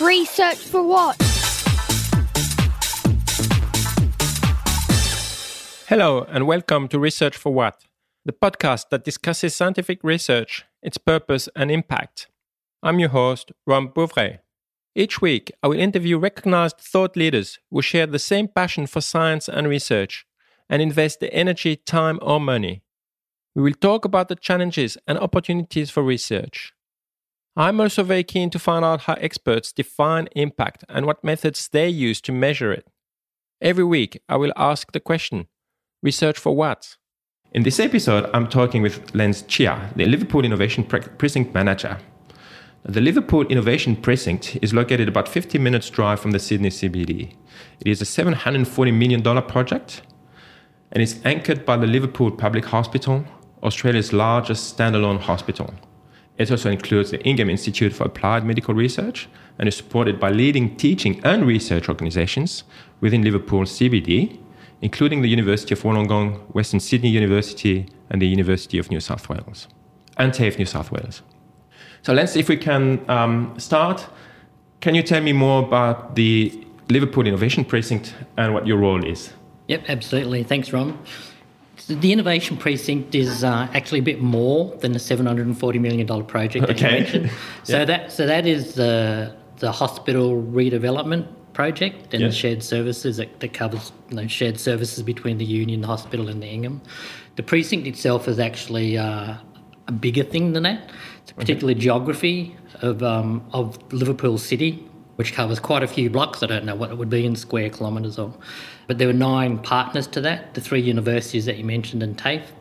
Research for what? Hello, and welcome to Research for What, the podcast that discusses scientific research, its purpose, and impact. I'm your host, Ron Bouvray. Each week, I will interview recognized thought leaders who share the same passion for science and research and invest the energy, time, or money. We will talk about the challenges and opportunities for research. I'm also very keen to find out how experts define impact and what methods they use to measure it. Every week, I will ask the question Research for what? In this episode, I'm talking with Lance Chia, the Liverpool Innovation Precinct Manager. The Liverpool Innovation Precinct is located about 50 minutes drive from the Sydney CBD. It is a $740 million project and is anchored by the Liverpool Public Hospital, Australia's largest standalone hospital. It also includes the Ingham Institute for Applied Medical Research and is supported by leading teaching and research organizations within Liverpool CBD, including the University of Wollongong, Western Sydney University, and the University of New South Wales, and TAFE New South Wales. So let's, if we can um, start, can you tell me more about the Liverpool Innovation Precinct and what your role is? Yep, absolutely. Thanks, Ron. The Innovation Precinct is uh, actually a bit more than the $740 million project that okay. you mentioned. So, that, so that is the, the hospital redevelopment project and the shared services that, that covers you know, shared services between the Union the Hospital and the Ingham. The precinct itself is actually uh, a bigger thing than that. It's a particular okay. geography of, um, of Liverpool City, which covers quite a few blocks. I don't know what it would be in square kilometres or, but there were nine partners to that. The three universities that you mentioned in TAFE,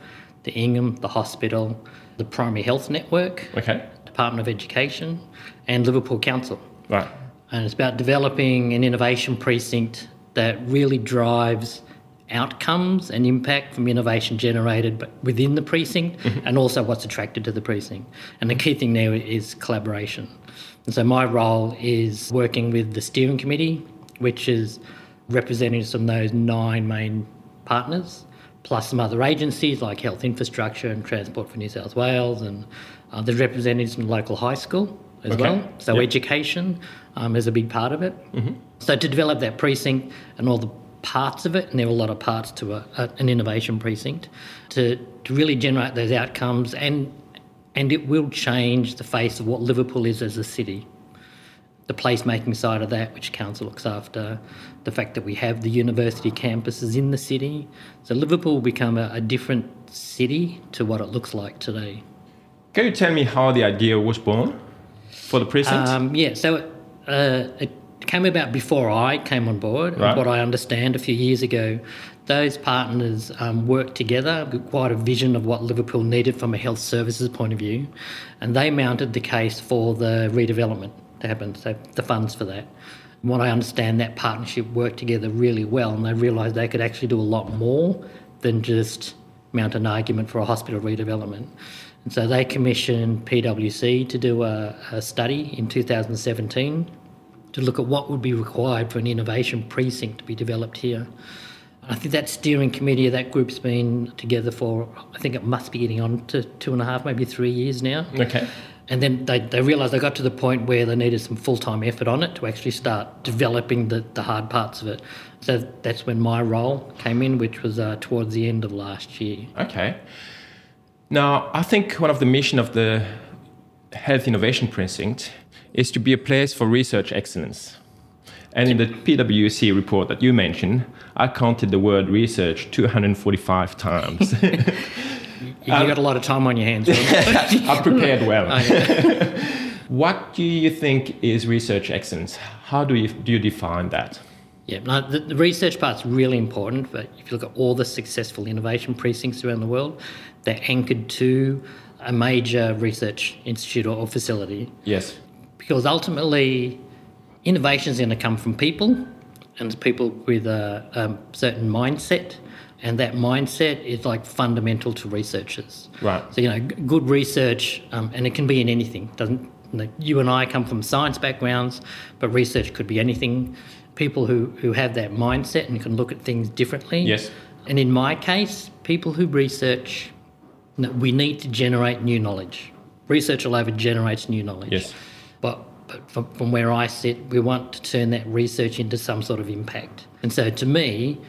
the Ingham, the hospital, the Primary Health Network, okay. Department of Education, and Liverpool Council. Right. And it's about developing an innovation precinct that really drives outcomes and impact from innovation generated within the precinct mm-hmm. and also what's attracted to the precinct. And the key thing there is collaboration. And so my role is working with the steering committee, which is representatives from those nine main partners, plus some other agencies like Health Infrastructure and Transport for New South Wales, and uh, there's representatives from the local high school as okay. well. So yep. education um, is a big part of it. Mm-hmm. So to develop that precinct and all the parts of it, and there are a lot of parts to a, a, an innovation precinct, to, to really generate those outcomes and and it will change the face of what Liverpool is as a city. The placemaking side of that, which council looks after, the fact that we have the university campuses in the city. So Liverpool will become a, a different city to what it looks like today. Can you tell me how the idea was born for the precinct? Um, yeah, so uh, it came about before I came on board. Right. What I understand a few years ago, those partners um, worked together, got quite a vision of what Liverpool needed from a health services point of view, and they mounted the case for the redevelopment to happen, so the funds for that. And what I understand, that partnership worked together really well, and they realised they could actually do a lot more than just mount an argument for a hospital redevelopment. And so they commissioned PwC to do a, a study in 2017 to look at what would be required for an innovation precinct to be developed here. I think that steering committee of that group's been together for, I think it must be getting on to two and a half, maybe three years now. Okay. And then they, they realised they got to the point where they needed some full time effort on it to actually start developing the, the hard parts of it. So that's when my role came in, which was uh, towards the end of last year. Okay. Now, I think one of the mission of the Health Innovation Precinct is to be a place for research excellence. And in the PwC report that you mentioned, I counted the word research 245 times. you um, got a lot of time on your hands. I prepared well. Oh, what do you think is research excellence? How do you, do you define that? Yeah, no, the, the research part's really important. But if you look at all the successful innovation precincts around the world, they're anchored to a major research institute or facility. Yes. Because ultimately, innovation is going to come from people and people with a, a, certain mindset. And that mindset is like fundamental to researchers. Right. So you know good research um, and it can be in anything. Doesn't you, know, you and i come from science backgrounds but research could be anything. People who, who have that mindset and can look at things differently. Yes. And in my case people who research we need to generate new knowledge. Research all over generates new knowledge. Yes but from, from where I sit, we want to turn that research into some sort of impact. And so to me,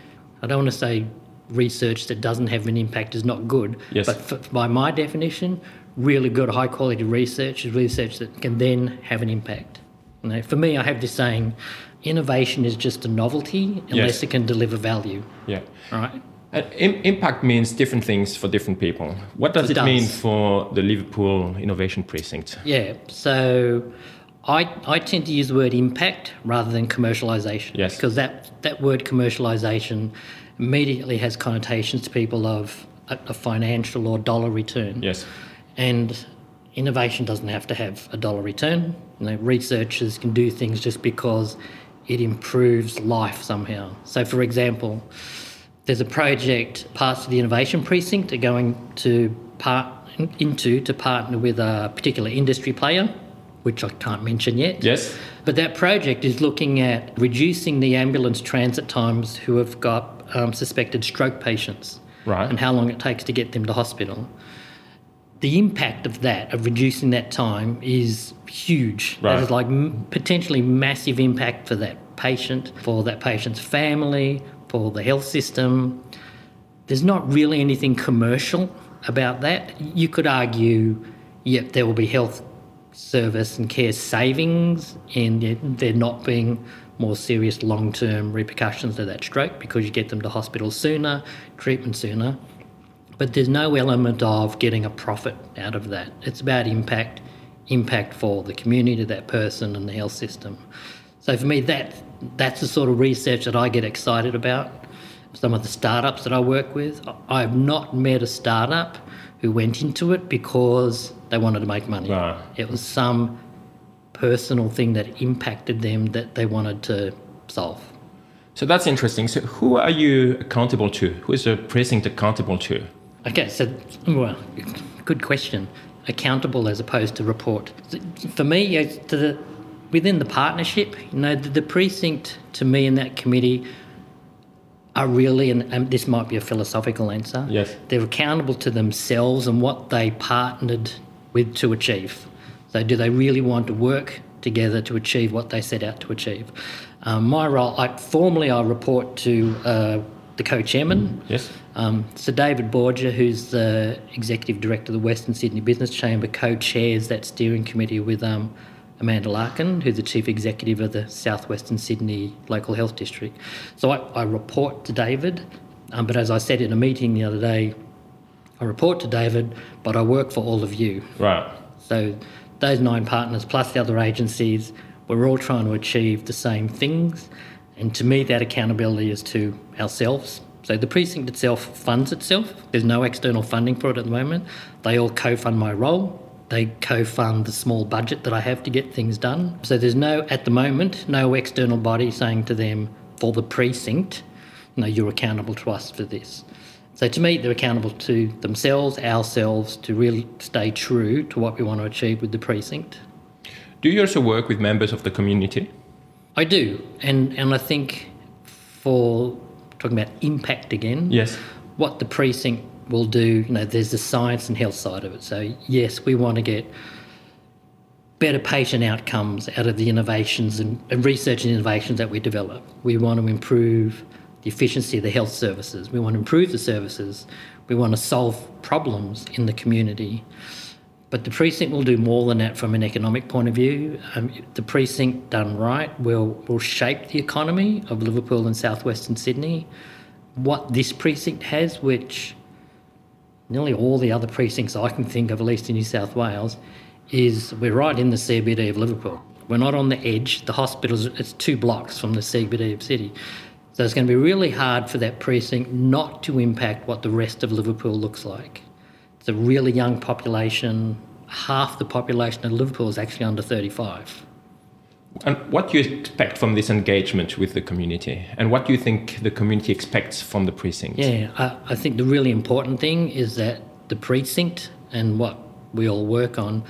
I don't want to say research that doesn't have an impact is not good. Yes. But for, by my definition, really good, high quality research is research that can then have an impact. You know, for me, I have this saying innovation is just a novelty unless Yes. it can deliver value. Yeah. Right? Uh, im- impact means different things for different people. What does It it, mean for the Liverpool Innovation Precinct? Yeah. So I, I tend to use the word impact rather than commercialization. Yes. Because that, that word commercialization immediately has connotations to people of a, a financial or dollar return. Yes. And innovation doesn't have to have a dollar return. You know, researchers can do things just because it improves life somehow. So, for example, there's a project parts of the innovation precinct are going to part into to partner with a particular industry player, which I can't mention yet. Yes. But that project is looking at reducing the ambulance transit times who have got um, suspected stroke patients Right. and how long it takes to get them to hospital. The impact of that, of reducing that time, is huge. Right. That is like m- potentially massive impact for that patient, for that patient's family, for the health system. There's not really anything commercial about that. You could argue, yep, there will be health service and care savings, and there not being more serious long term repercussions of that stroke because you get them to hospital sooner, treatment sooner. But there's no element of getting a profit out of that. It's about impact, impact for the community, that person, and the health system. So for me, that that's the sort of research that I get excited about. Some of the startups that I work with, I have not met a startup who went into it because they wanted to make money. Right. It was some personal thing that impacted them that they wanted to solve. So that's interesting. So who are you accountable to? Who is the precinct accountable to? Okay, so well, good question. Accountable as opposed to report. For me, to the, within the partnership, you know, the, the precinct to me and that committee are really, and, and this might be a philosophical answer. Yes. they're accountable to themselves and what they partnered with to achieve. So, do they really want to work together to achieve what they set out to achieve? Um, my role, I, formally, I report to uh, the co-chairman, Yes. um, so David Borger, who's the executive director of the Western Sydney Business Chamber, co-chairs that steering committee with um, Amanda Larkin, who's the chief executive of the Southwestern Sydney Local Health District. So I, I report to David, um, but as I said in a meeting the other day, I report to David, but I work for all of you. Right. So those nine partners plus the other agencies, we're all trying to achieve the same things. And to me, that accountability is to ourselves. So the precinct itself funds itself. There's no external funding for it at the moment. They all co-fund my role. They co-fund the small budget that I have to get things done. So there's no, at the moment, no external body saying to them, for the precinct, no, you're accountable to us for this. So to me, they're accountable to themselves, ourselves, to really stay true to what we want to achieve with the precinct. Do you also work with members of the community? I do, and and I think for talking about impact again, Yes. what the precinct will do, you know, there's the science and health side of it. So yes, we want to get better patient outcomes out of the innovations and, and research and innovations that we develop. We want to improve the efficiency of the health services. We want to improve the services. We want to solve problems in the community. But the precinct will do more than that from an economic point of view. Um, the precinct done right will, will shape the economy of Liverpool and southwestern Sydney. What this precinct has, which nearly all the other precincts I can think of, at least in New South Wales, is we're right in the CBD of Liverpool. We're not on the edge. The hospital's it's two blocks from the CBD of city. So it's going to be really hard for that precinct not to impact what the rest of Liverpool looks like. It's a really young population. Half the population of Liverpool is actually under 35. And what do you expect from this engagement with the community? And what do you think the community expects from the precinct? Yeah, I, I think the really important thing is that the precinct and what we all work on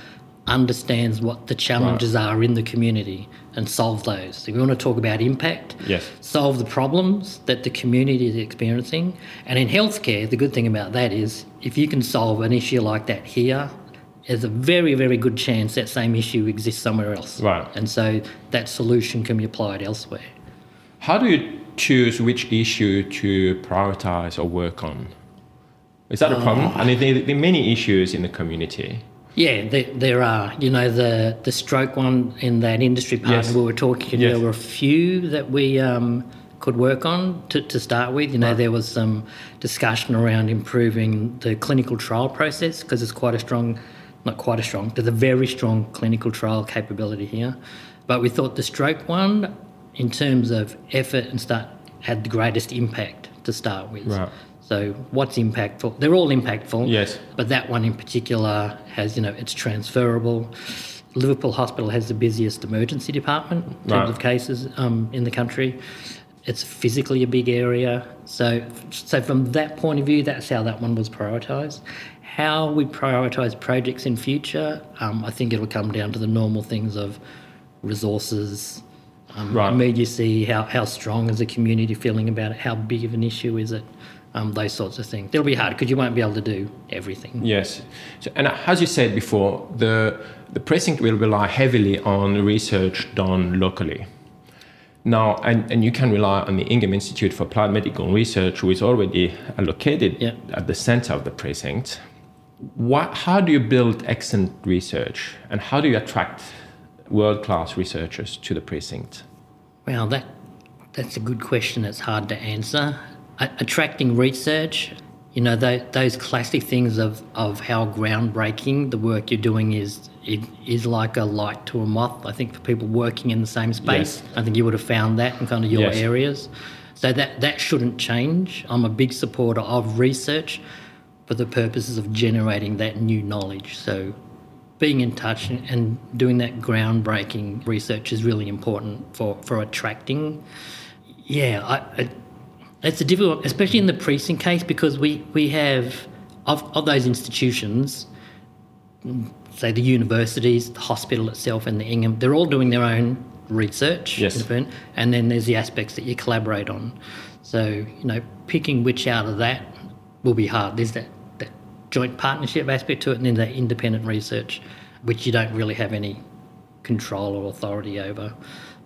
understands what the challenges are in the community and solve those. So we want to talk about impact, Yes. solve the problems that the community is experiencing. And in healthcare, the good thing about that is if you can solve an issue like that here, there's a very, very good chance that same issue exists somewhere else. Right. And so that solution can be applied elsewhere. How do you choose which issue to prioritize or work on? Is that a problem? Uh. I mean, there, there are many issues in the community. Yeah, there, there are. You know, the, the stroke one in that industry partner Yes. we were talking, Yes. there were a few that we um, could work on to, to start with. You know, there was some discussion around improving the clinical trial process because it's quite a strong, not quite a strong, there's a very strong clinical trial capability here. But we thought the stroke one, in terms of effort and start, had the greatest impact to start with. Right. So what's impactful? They're all impactful. Yes. But that one in particular has, you know, it's transferable. Liverpool Hospital has the busiest emergency department in terms Right. of cases um, in the country. It's physically a big area. So, so from that point of view, that's how that one was prioritised. How we prioritise projects in future, um, I think it'll come down to the normal things of resources, um, Right. immediacy, how, how strong is the community feeling about it, how big of an issue is it, um, those sorts of things. It'll be hard because you won't be able to do everything. Yes. So, and as you said before, the, the precinct will rely heavily on research done locally. Now, and, and you can rely on the Ingham Institute for Applied Medical Research, who is already located Yeah. at the center of the precinct. What, how do you build excellent research and how do you attract world class researchers to the precinct? Well, that that's a good question. It's hard to answer. Attracting research, you know, tho- those classic things of, of how groundbreaking the work you're doing is. It is like a light to a moth. I think for people working in the same space, Yes. I think you would have found that in kind of your Yes. areas. So that that shouldn't change. I'm a big supporter of research for the purposes of generating that new knowledge. So being in touch and, doing that groundbreaking research is really important for, for attracting. Yeah, I, it's a difficult, especially in the precinct case, because we, we have, of, of those institutions, say the universities, the hospital itself, and the Ingham, they're all doing their own research. Yes. And then there's the aspects that you collaborate on. So, you know, picking which out of that will be hard. There's that, that joint partnership aspect to it, and then that independent research, which you don't really have any control or authority over.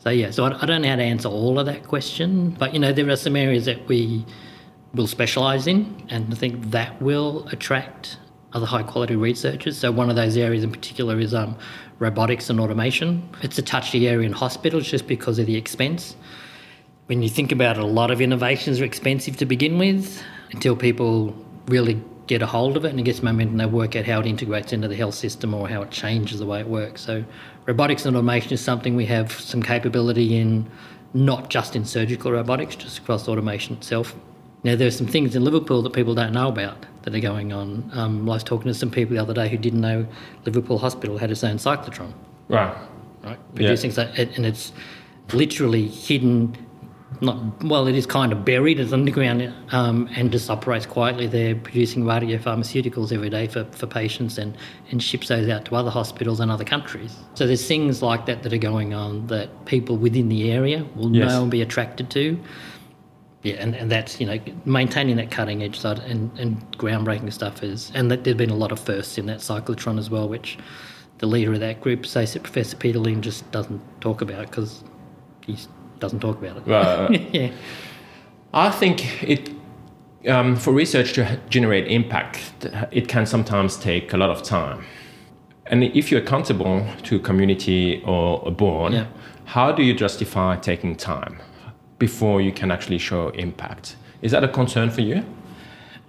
So, yeah, so I, I don't know how to answer all of that question, but, you know, there are some areas that we will specialise in, and I think that will attract other high quality researchers. So one of those areas in particular is um, robotics and automation. It's a touchy area in hospitals just because of the expense. When you think about it, a lot of innovations are expensive to begin with until people really get a hold of it and it gets momentum. They work out how it integrates into the health system or how it changes the way it works. So robotics and automation is something we have some capability in, not just in surgical robotics, just across automation itself. Now, there's some things in Liverpool that people don't know about that are going on. Um, I was talking to some people the other day who didn't know Liverpool Hospital had its own cyclotron, Right. right? Producing so, and it's literally hidden. Not well, it is kind of buried as underground, um, and just operates quietly. They're producing radiopharmaceuticals every day for, for patients, and and ships those out to other hospitals and other countries. So there's things like that that are going on that people within the area will Yes. know and be attracted to. Yeah, and, and that's you know maintaining that cutting edge side and, and groundbreaking stuff is, and that there's been a lot of firsts in that cyclotron as well, which the leader of that group, Associate Professor Peter Lynn, just doesn't talk about because he doesn't talk about it. Right. yeah, I think it um, for research to generate impact, it can sometimes take a lot of time. And if you're accountable to a community or a board, Yeah. how do you justify taking time before you can actually show impact? Is that a concern for you?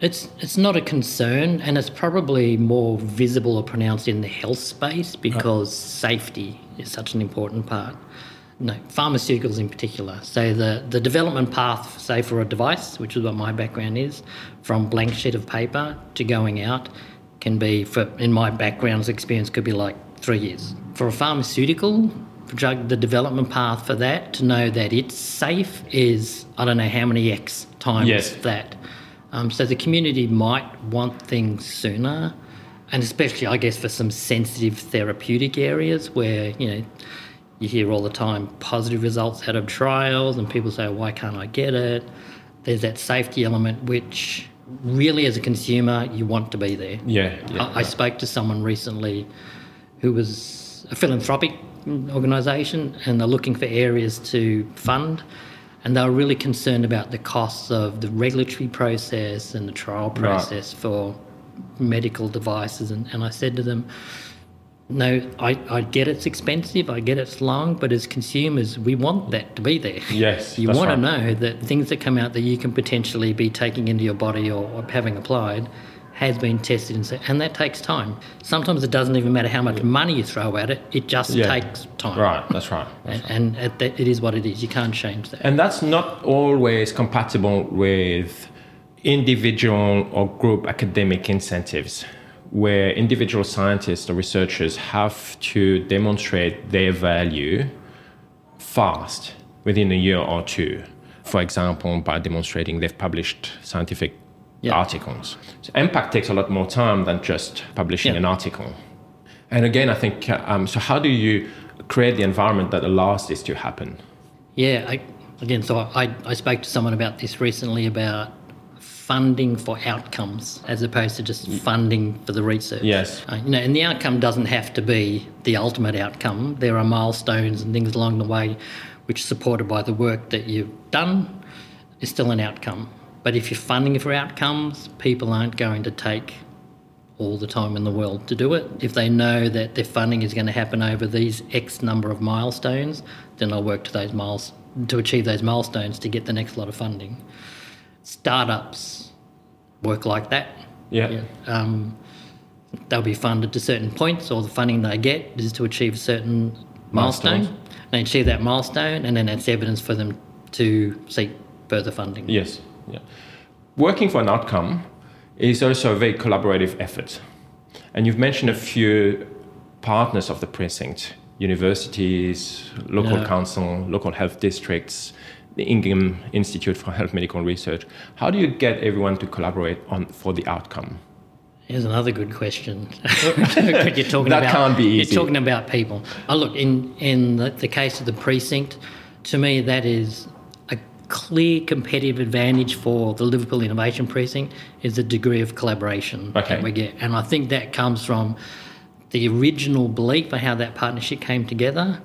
It's it's not a concern, and it's probably more visible or pronounced in the health space because safety is such an important part. No, pharmaceuticals in particular. So the the development path, say for a device, which is what my background is, from blank sheet of paper to going out, can be for in my background's experience could be like three years. For a pharmaceutical drug, the development path for that to know that it's safe is I don't know how many x times Yes. that. Um, so the community might want things sooner, and especially, I guess, for some sensitive therapeutic areas where you know you hear all the time positive results out of trials, and people say, "Why can't I get it?" There's that safety element which really, as a consumer, you want to be there. Yeah. yeah, I, I spoke to someone recently who was a philanthropic organisation and they're looking for areas to fund. And they were really concerned about the costs of the regulatory process and the trial process right. for medical devices. And, and I said to them, no, I, I get it's expensive, I get it's long, but as consumers, we want that to be there. Yes. You want right. to know that things that come out that you can potentially be taking into your body or, or having applied has been tested and, and that takes time. Sometimes it doesn't even matter how much money you throw at it; it just yeah. takes time. Right, that's right. That's and, right. and it is what it is. You can't change that. And that's not always compatible with individual or group academic incentives where individual scientists or researchers have to demonstrate their value fast within a year or two. For example, by demonstrating they've published scientific yeah. articles. So impact takes a lot more time than just publishing yeah. an article. And again, I think um, so. How do you create the environment that allows this to happen? Yeah, I, again, so I, I spoke to someone about this recently about funding for outcomes as opposed to just funding for the research. Yes. Uh, you know, and the outcome doesn't have to be the ultimate outcome. There are milestones and things along the way which, supported by the work that you've done, is still an outcome. But if you're funding for outcomes, people aren't going to take all the time in the world to do it. If they know that their funding is going to happen over these X number of milestones, then they'll work to those miles to achieve those milestones to get the next lot of funding. Startups work like that. Yeah. yeah. Um, they'll be funded to certain points, or the funding they get is to achieve a certain milestone. They achieve that milestone, and then that's evidence for them to seek further funding. Yes. Yeah. Working for an outcome is also a very collaborative effort. And you've mentioned a few partners of the precinct universities, local yeah. council, local health districts, the Ingham Institute for Health Medical Research. How do you get everyone to collaborate on for the outcome? Here's another good question. you're talking that about, can't be easy. You're talking about people. Oh, look, in, in the, the case of the precinct, to me, that is a clear competitive advantage for the Liverpool Innovation Precinct is the degree of collaboration okay. that we get. And I think that comes from the original belief for how that partnership came together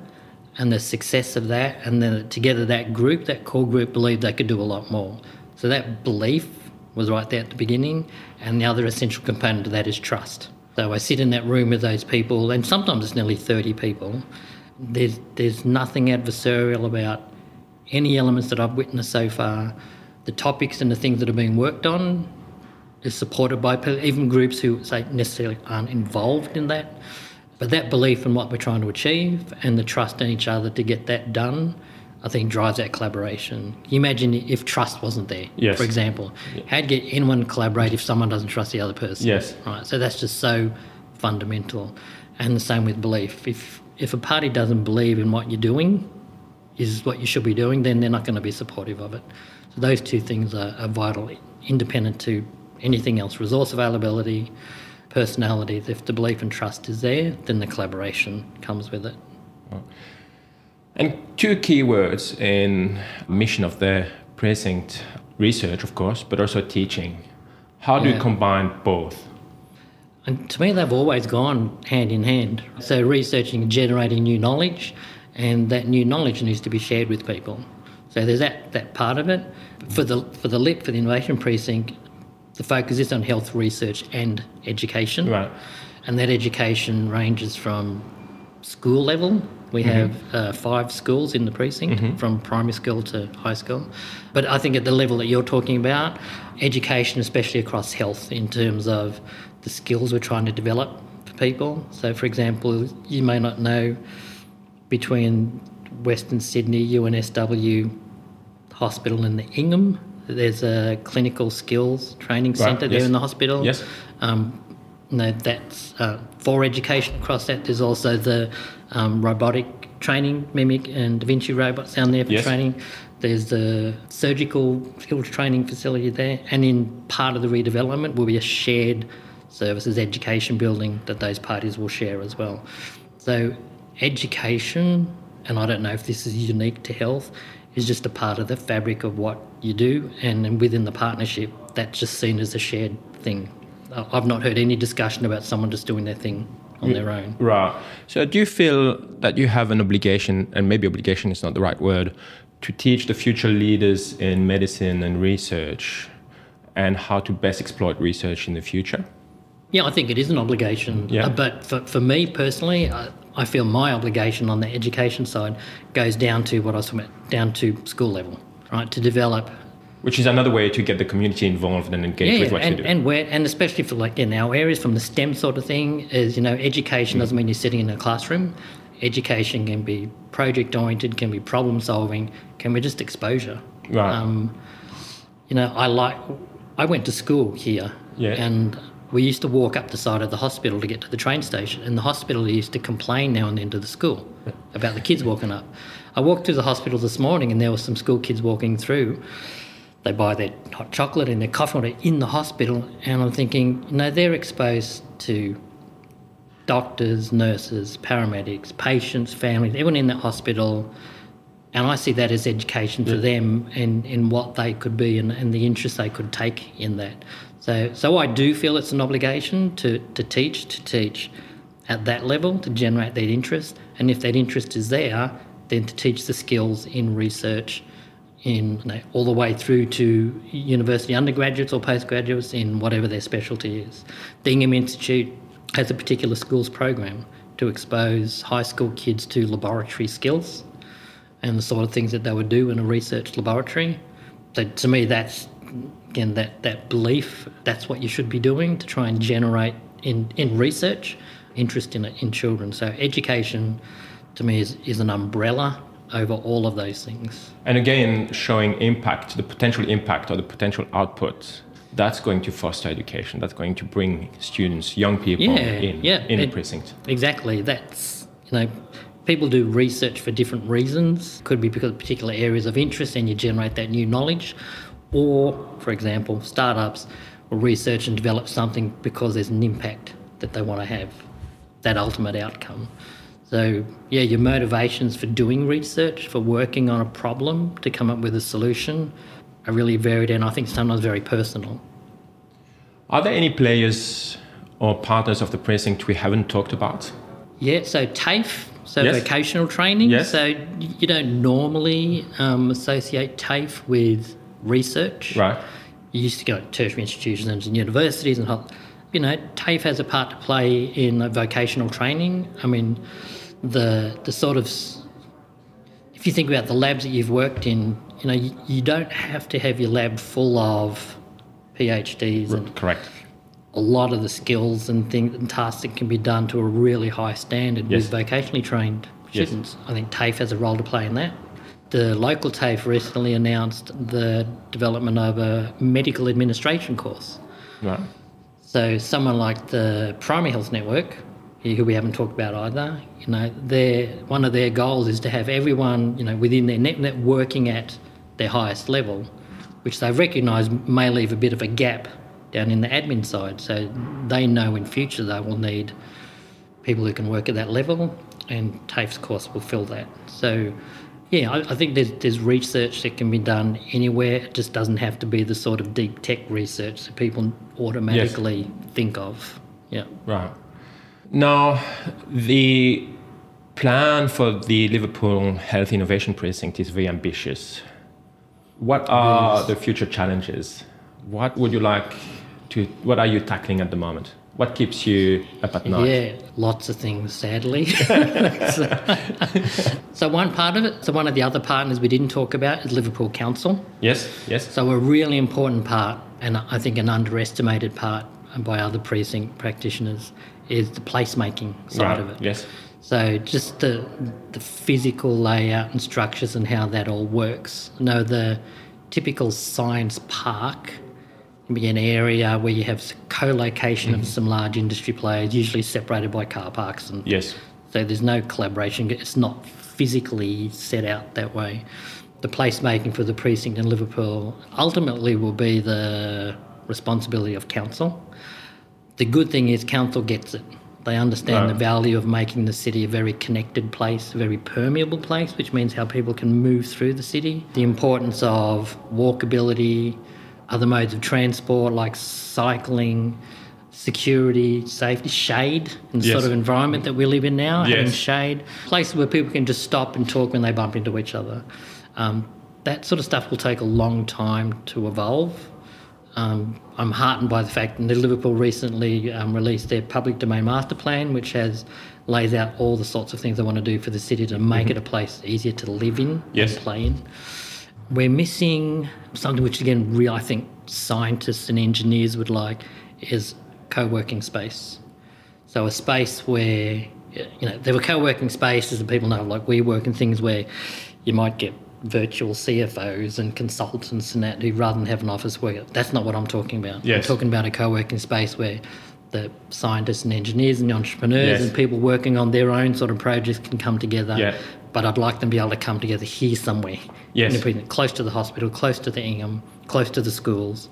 and the success of that. And then together, that group, that core group, believed they could do a lot more. So that belief was right there at the beginning. And the other essential component of that is trust. So I sit in that room with those people, and sometimes it's nearly 30 people. There's, there's nothing adversarial about any elements that I've witnessed so far, the topics and the things that are being worked on is supported by even groups who say necessarily aren't involved in that. But that belief in what we're trying to achieve and the trust in each other to get that done, I think drives that collaboration. Can you imagine if trust wasn't there, yes. for example? Yeah. How to get anyone to collaborate if someone doesn't trust the other person? Yes. Right. So that's just so fundamental. And the same with belief. If if a party doesn't believe in what you're doing, is what you should be doing, then they're not going to be supportive of it. So those two things are, are vital, independent to anything else. Resource availability, personality. If the belief and trust is there, then the collaboration comes with it. And two key words in mission of the precinct research, of course, but also teaching. How do yeah. you combine both? And to me, they've always gone hand in hand. So, researching and generating new knowledge and that new knowledge needs to be shared with people. So there's that, that part of it. For the for the LIP, for the Innovation Precinct, the focus is on health research and education. Right. And that education ranges from school level. We mm-hmm. have uh, five schools in the precinct, mm-hmm. from primary school to high school. But I think at the level that you're talking about, education, especially across health, in terms of the skills we're trying to develop for people. So, for example, you may not know between Western Sydney, UNSW Hospital and the Ingham. There's a clinical skills training centre right, yes. there in the hospital. Yes. Um, no, that's uh, for education across that. There's also the um, robotic training, Mimic and Da Vinci robots down there for yes. training. There's the surgical skills training facility there, and in part of the redevelopment will be a shared services education building that those parties will share as well. So education and I don't know if this is unique to health, is just a part of the fabric of what you do, and, within the partnership, that's just seen as a shared thing. I've not heard any discussion about someone just doing their thing on their own. Right. So do you feel that you have an obligation, and maybe obligation is not the right word, to teach the future leaders in medicine and research and how to best exploit research in the future? Yeah, I think it is an obligation. Yeah. Uh, but for, for me personally, I, I feel my obligation on the education side goes down to what I was talking about, down to school level, right? To develop Which is another way to get the community involved and engaged with what and, you do. and where and especially for like in our areas from the STEM sort of thing is you know education doesn't mean you're sitting in a classroom. Education can be project oriented, can be problem solving, can be just exposure. Right. Um, you know, I like. I went to school here, Yeah. and we used to walk up the side of the hospital to get to the train station, and the hospital used to complain now and then to the school about the kids walking up. I walked through the hospital this morning, and there were some school kids walking through. They buy their hot chocolate and their coffee water in the hospital, and I'm thinking, you know, they're exposed to doctors, nurses, paramedics, patients, families, everyone in that hospital. And I see that as education for them and, and what they could be and, and the interest they could take in that. So, so I do feel it's an obligation to, to teach, to teach at that level, to generate that interest. And if that interest is there, then to teach the skills in research, in you know, all the way through to university undergraduates or postgraduates in whatever their specialty is. The Ingham Institute has a particular schools program to expose high school kids to laboratory skills and the sort of things that they would do in a research laboratory. So to me, that's again that that belief. That's what you should be doing to try and generate in in research interest in in children. So education, to me, is is an umbrella over all of those things. And again, showing impact, the potential impact or the potential output, that's going to foster education. That's going to bring students, young people Yeah, in, yeah. in the It- precinct. Exactly. That's you know, people do research for different reasons. Could be because of particular areas of interest, and you generate that new knowledge, or, for example, startups will research and develop something because there's an impact that they want to have, that ultimate outcome. So yeah, your motivations for doing research, for working on a problem to come up with a solution, are really varied, and I think sometimes very personal. Are there any players or partners of the precinct we haven't talked about? Yeah, so TAFE, so Yes. vocational training. Yes. So you don't normally um, associate TAFE with research. Right. You used to go to tertiary institutions and universities and, you know, TAFE has a part to play in vocational training. I mean, the the sort of, if you think about the labs that you've worked in, you know, you, you don't have to have your lab full of PhDs and Correct. a lot of the skills and things and tasks that can be done to a really high standard Yes. with vocationally trained Yes. students. I think TAFE has a role to play in that. The local TAFE recently announced the development of a medical administration course. Right. So someone like the Primary Health Network, who we haven't talked about either, you know, their one of their goals is to have everyone, you know, within their network working at their highest level, which they recognise may leave a bit of a gap down in the admin side. So they know in future they will need people who can work at that level, and TAFE's course will fill that. So. Yeah, I, I think there's, there's research that can be done anywhere. It just doesn't have to be the sort of deep tech research that people automatically think of. Yeah. Right. Now, the plan for the Liverpool Health Innovation Precinct is very ambitious. What are the future challenges? What would you like to, what are you tackling at the moment? What keeps you up at night? Yeah, lots of things, sadly. so, so one part of it, so one of the other partners we didn't talk about is Liverpool Council. Yes, yes. So a really important part, and I think an underestimated part by other precinct practitioners, is the placemaking side right. of it. Yes. So just the the physical layout and structures and how that all works. You know, the typical science park can be an area where you have co-location of mm-hmm. some large industry players, usually separated by car parks, and Yes. so there's no collaboration. It's not physically set out that way. The placemaking for the precinct in Liverpool ultimately will be the responsibility of council. The good thing is council gets it. They understand Right. the value of making the city a very connected place, a very permeable place, which means how people can move through the city. The importance of walkability, other modes of transport like cycling, security, safety, shade, and the Yes. sort of environment that we live in now, having shade, places where people can just stop and talk when they bump into each other. Um, that sort of stuff will take a long time to evolve. Um, I'm heartened by the fact that Liverpool recently um, released their public domain master plan, which has lays out all the sorts of things they want to do for the city to make it a place easier to live in Yes. and play in. We're missing something which, again, real I think scientists and engineers would like is co-working space. So a space where you know there were co-working spaces and people know like we work in things where you might get virtual CFOs and consultants and that who rather than have an office work. That's not what I'm talking about. Yes. I'm talking about a co-working space where the scientists and engineers and the entrepreneurs Yes. and people working on their own sort of projects can come together. Yeah. But I'd like them to be able to come together here somewhere. Yes. Close to the hospital, close to the Ingham, close to the schools.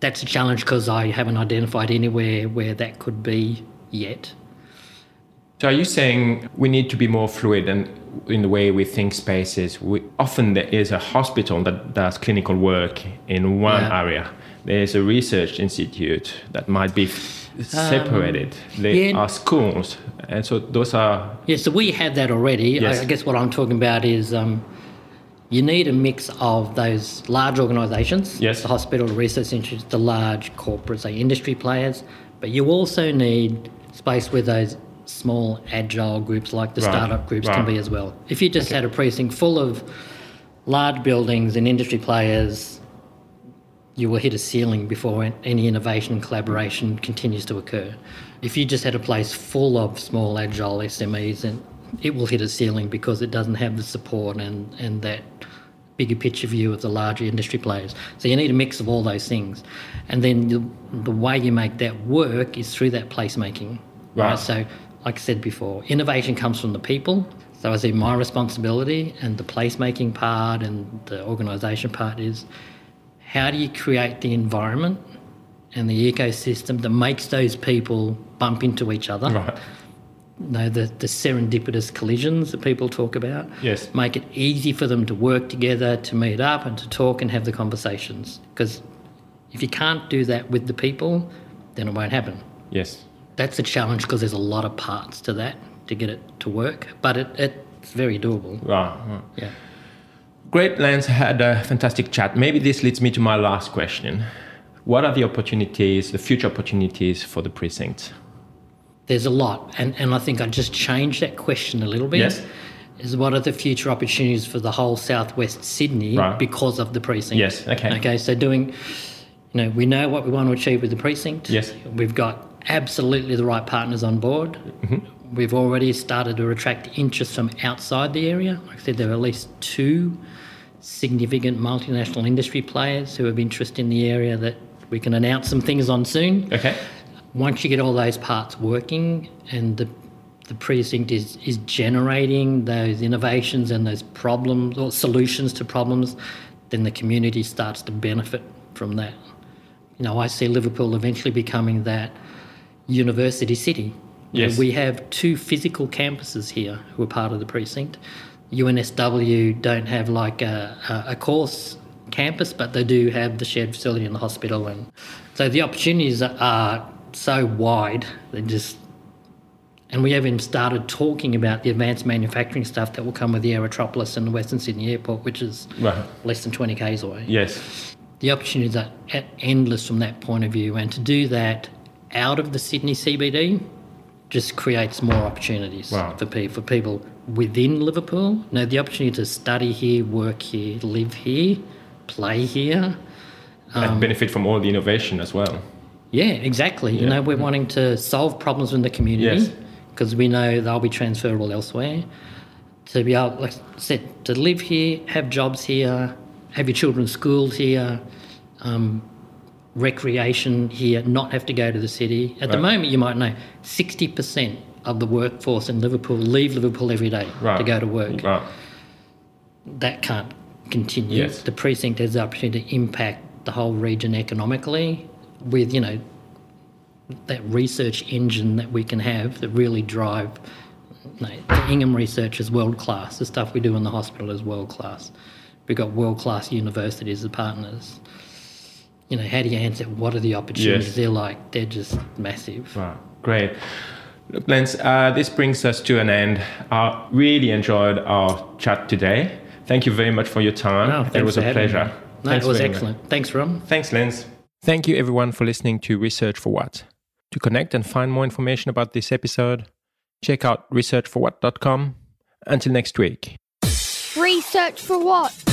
That's a challenge because I haven't identified anywhere where that could be yet. So are you saying we need to be more fluid and in the way we think spaces? We, often there is a hospital that does clinical work in one Yeah. area. There's a research institute that might be f- separated. there Um, yeah. are schools, and so those are Yeah, so we have that already. Yes. I, guess what I'm talking about is um, you need a mix of those large organisations, Yes. the hospital, the research institutes, the large corporates, the industry players, but you also need space where those small agile groups like the Right, startup groups can be as well. If you just had a precinct full of large buildings and industry players, you will hit a ceiling before any innovation and collaboration continues to occur. If you just had a place full of small agile SMEs, then it will hit a ceiling because it doesn't have the support and, and that bigger picture view of the larger industry players. So you need a mix of all those things. And then the, the way you make that work is through that placemaking. Right. So, like I said before, innovation comes from the people. So I see my responsibility and the placemaking part and the organisation part is how do you create the environment and the ecosystem that makes those people bump into each other? right. You know, the, the serendipitous collisions that people talk about. Yes. Make it easy for them to work together, to meet up and to talk and have the conversations. Because if you can't do that with the people, then it won't happen. Yes. That's a challenge because there's a lot of parts to that to get it to work, but it, it's very doable. Right. right. Yeah. Great, Lance had a fantastic chat. Maybe this leads me to my last question. What are the opportunities, the future opportunities for the precinct? There's a lot, and, and I think I just changed that question a little bit. Yes. Is what are the future opportunities for the whole southwest Sydney Right. because of the precinct? Yes, okay. Okay, so doing, you know, we know what we want to achieve with the precinct. Yes. We've got absolutely the right partners on board. Mm-hmm. We've already started to attract interest from outside the area. Like I said, there are at least two significant multinational industry players who have interest in the area that we can announce some things on soon Okay. once you get all those parts working and the the precinct is is generating those innovations and those problems or solutions to problems, then the community starts to benefit from that. You know, I see Liverpool eventually becoming that university city. You know, Yes. we have two physical campuses here who are part of the precinct. UNSW don't have like a, a, a course campus, but they do have the shared facility in the hospital, and so the opportunities are so wide. They just, and we haven't started talking about the advanced manufacturing stuff that will come with the Aerotropolis and the Western Sydney Airport, which is Right. less than 20 k's away Yes. The opportunities are endless from that point of view. And to do that out of the Sydney CBD just creates more opportunities Wow. for, pe- for people within Liverpool. Now, the opportunity to study here, work here, live here, play here. Um, and benefit from all the innovation as well. Yeah, exactly. You know, we're wanting to solve problems in the community Yes. because we know they'll be transferable elsewhere. To be able, like I said, to live here, have jobs here, have your children schooled here, um, recreation here, not have to go to the city. At the moment, you might know 60% of the workforce in Liverpool leave Liverpool every day Right. to go to work. Right. That can't continue. Yes. The precinct has the opportunity to impact the whole region economically with, you know, that research engine that we can have that really drive. You know, the Ingham research is world class. The stuff we do in the hospital is world class. We've got world class universities as partners. You know, how do you answer what are the opportunities? Yes. They're like they're just massive. Wow, great. Look, Lance, uh, this brings us to an end. I really enjoyed our chat today. Thank you very much for your time. Oh, it was a pleasure. No, it was very much. excellent. Thanks, Ron. Thanks, Lance. Thank you, everyone, for listening to Research for What. To connect and find more information about this episode, check out researchforwhat.com. Until next week. Research for what?